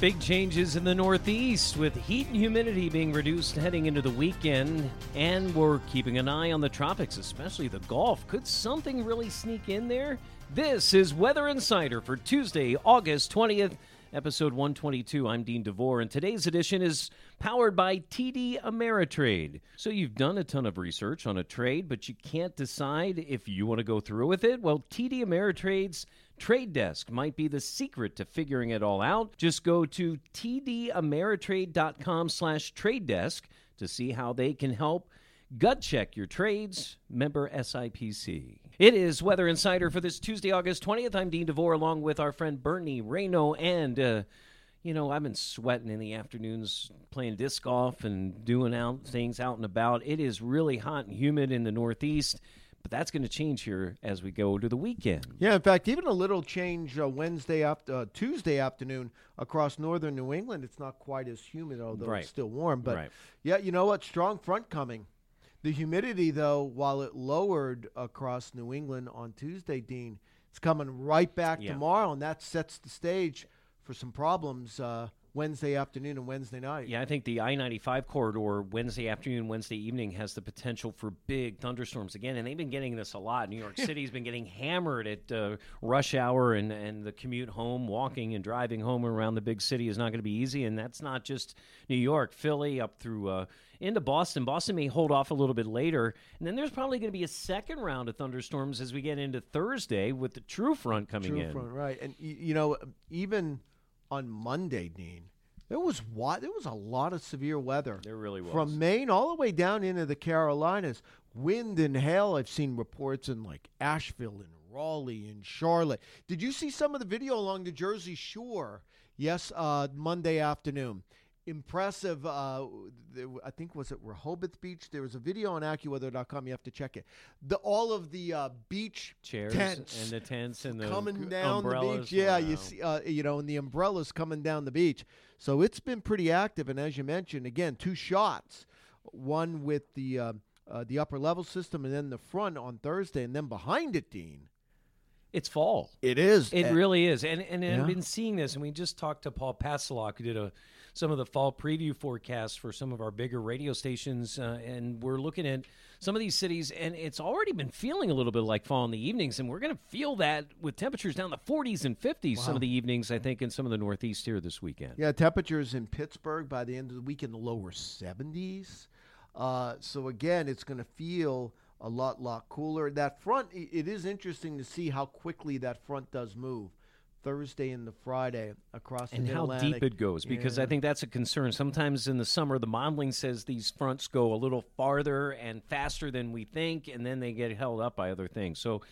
Big changes in the Northeast with heat and humidity being reduced heading into the weekend. And we're keeping an eye on the tropics, especially the Gulf. Could something really sneak in there? This is Weather Insider for Tuesday, August 20th, episode 122. I'm Dean DeVore, and today's edition is powered by TD Ameritrade. So you've done a ton of research on a trade, but you can't decide if you want to go through with it? Well, TD Ameritrade's Trade Desk might be the secret to figuring it all out. Just go to tdameritrade.com slash trade desk to see how they can help gut check your trades. Member SIPC. It is Weather Insider for this Tuesday, August 20th. I'm Dean DeVore along with our friend Bernie Rayno and uh, you know, I've been sweating in the afternoons playing disc golf and doing out things out and about. It is really hot and humid in the Northeast. But that's going to change here as we go to the weekend. Yeah, in fact, even a little change uh, Wednesday after uh, Tuesday afternoon across northern New England. It's not quite as humid, although Right. it's still warm. But Right. yeah, you know what? Strong front coming. The humidity, though, while it lowered across New England on Tuesday, Dean, it's coming right back Yeah. tomorrow, and that sets the stage for some problems uh, Wednesday afternoon and Wednesday night. Yeah, I think the I 95 corridor Wednesday afternoon, Wednesday evening has the potential for big thunderstorms again. And they've been getting this a lot. New York City's been getting hammered at uh, rush hour, and, and the commute home, walking and driving home around the big city is not going to be easy. And that's not just New York, Philly, up through. Uh, into Boston. Boston may hold off a little bit later. And then there's probably going to be a second round of thunderstorms as we get into Thursday with the true front coming in. True in. front, right? And y- you know, even on Monday, Dean, there was wa- there was a lot of severe weather. There really was. from Maine all the way down into the Carolinas. Wind and hail. I've seen reports in like Asheville and Raleigh and Charlotte. Did you see some of the video along the Jersey Shore? Yes, uh, Monday afternoon. Impressive. Uh, I think was it Rehoboth Beach. There was a video on AccuWeather.com. You have to check it. The all of the uh, beach Chairs tents and the tents and the coming down the beach. Yeah, you see, uh, you know, and the umbrellas coming down the beach. So it's been pretty active. And as you mentioned, again, two shots, one with the uh, uh, the upper level system, and then the front on Thursday, and then behind it, Dean. It's fall. It is. It And- really is, and and Yeah. I've been seeing this, and we just talked to Paul Pastelok, who did a some of the fall preview forecasts for some of our bigger radio stations, uh, and we're looking at some of these cities, and it's already been feeling a little bit like fall in the evenings, and we're going to feel that with temperatures down the 40s and 50s some of the evenings, I think, in some of the Northeast here this weekend. Yeah, temperatures in Pittsburgh by the end of the week in the lower 70s. Uh, so again, it's going to feel a lot, lot cooler. That front, it is interesting to see how quickly that front does move. Thursday and the Friday across and the how Mid-Atlantic. deep it goes because I think that's a concern. Sometimes in the summer, the modeling says these fronts go a little farther and faster than we think, and then they get held up by other things. So,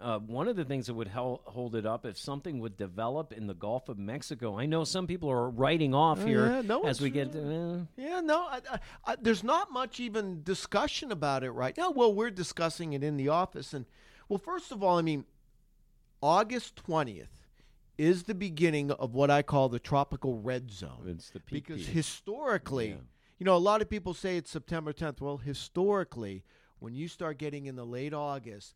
uh, one of the things that would hel- hold it up if something would develop in the Gulf of Mexico. I know some people are writing off Oh, here yeah, no as we get. Uh, Yeah, no, I, I, I, there's not much even discussion about it right now. Well, we're discussing it in the office, and well, first of all, I mean, August twentieth is the beginning of what I call the tropical red zone. It's the peak because historically, Yeah. you know, a lot of people say it's September 10th. Well, historically, when you start getting in the late August,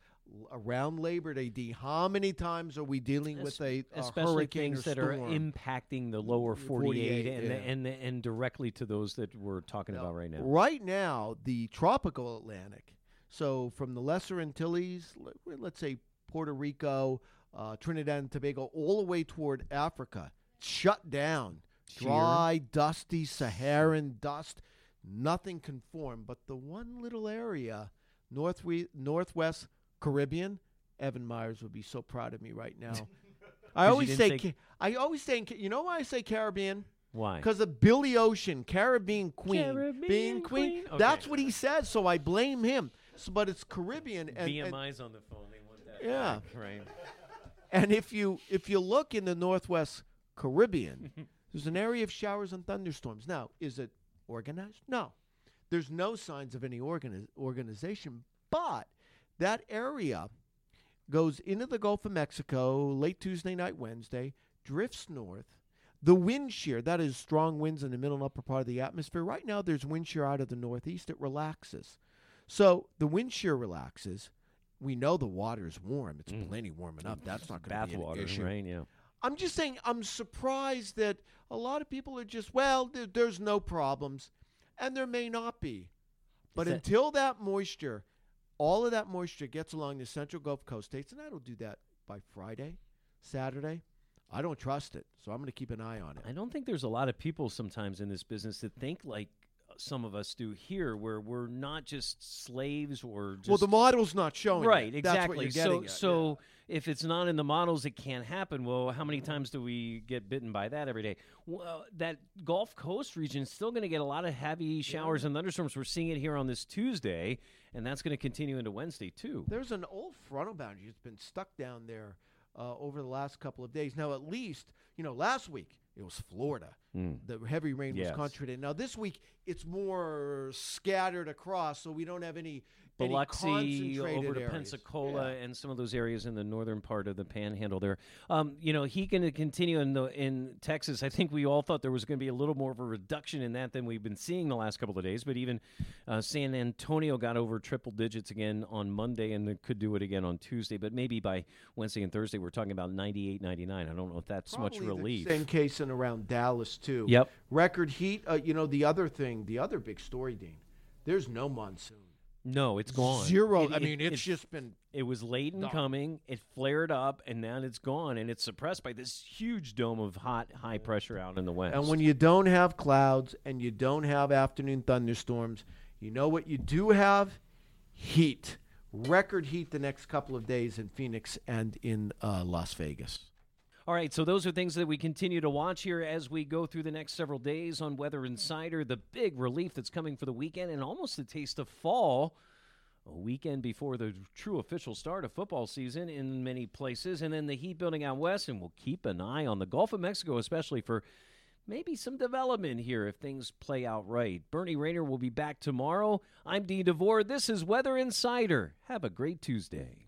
around Labor Day, D, how many times are we dealing with a, a especially hurricane things or that are impacting the lower mm, 48, 48, and, yeah. and and directly to those that we're talking about right now. Right now, the tropical Atlantic, so from the Lesser Antilles, let's say Puerto Rico, uh, Trinidad and Tobago, all the way toward Africa, shut down. Dry, dusty, Saharan dust. Nothing can form. But the one little area, north northwest Caribbean, Evan Myers would be so proud of me right now. I always say, say- Ca- I always say, you know why I say Caribbean? Why? Because of Billy Ocean, Caribbean Queen, Caribbean being Queen. Queen? That's what he says, so I blame him. s- but it's Caribbean. And, and, on the phone. They want that. Yeah. back, right. And if you if you look in the Northwest Caribbean, there's an area of showers and thunderstorms. Now, is it organized? No, there's no signs of any organi- organization. But that area goes into the Gulf of Mexico late Tuesday night, Wednesday, drifts north. The wind shear, that is strong winds in the middle and upper part of the atmosphere. Right now, there's wind shear out of the northeast. It relaxes. So the wind shear relaxes. We know the water is warm. It's mm. plenty warm enough. That's not going to be an water, issue. right? Yeah. I'm just saying, I'm surprised that a lot of people are just, well, there, there's no problems. And there may not be. But that- until that moisture, all of that moisture gets along the central Gulf Coast states, and that'll do that by Friday, Saturday, I don't trust it. So I'm going to keep an eye on it. I don't think there's a lot of people sometimes in this business that think like some of us do here, where we're not just slaves or just well, the model's not showing. it. right That's exactly. so at, so if it's not in the models, it can't happen. Well, how many times do we get bitten by that every day? Well, that Gulf Coast region is still going to get a lot of heavy showers and thunderstorms. We're seeing it here on this Tuesday, and that's going to continue into Wednesday too. There's an old frontal boundary that's been stuck down there uh, over the last couple of days. Now, at least, you know, last week it was Florida. Hmm. The heavy rain Yes. was concentrated. Now, this week it's more scattered across, so we don't have any. Biloxi over to areas. Pensacola Yeah. and some of those areas in the northern part of the Panhandle there. Um, you know, he can continue in the in Texas. I think we all thought there was going to be a little more of a reduction in that than we've been seeing the last couple of days. But even uh, San Antonio got over triple digits again on Monday, and could do it again on Tuesday. But maybe by Wednesday and Thursday, we're talking about 98, 99. I don't know if that's much Probably the relief. Same case in around Dallas too. Yep. Record heat. Uh, you know the other thing, the other big story, Dean. There's no monsoon. No, it's gone. Zero. It- I it- mean, it's it- just been It was late in coming. It flared up, and now it's gone, and it's suppressed by this huge dome of hot, high pressure out in the west. And when you don't have clouds and you don't have afternoon thunderstorms, you know what you do have? Heat. Record heat the next couple of days in Phoenix and in uh, Las Vegas. All right, so those are things that we continue to watch here as we go through the next several days on Weather Insider. The big relief that's coming for the weekend, and almost a taste of fall. A weekend before the true official start of football season in many places, and then the heat building out west. And we'll keep an eye on the Gulf of Mexico, especially for maybe some development here if things play out right. Bernie Rayno will be back tomorrow. I'm Dean DeVore. This is Weather Insider. Have a great Tuesday.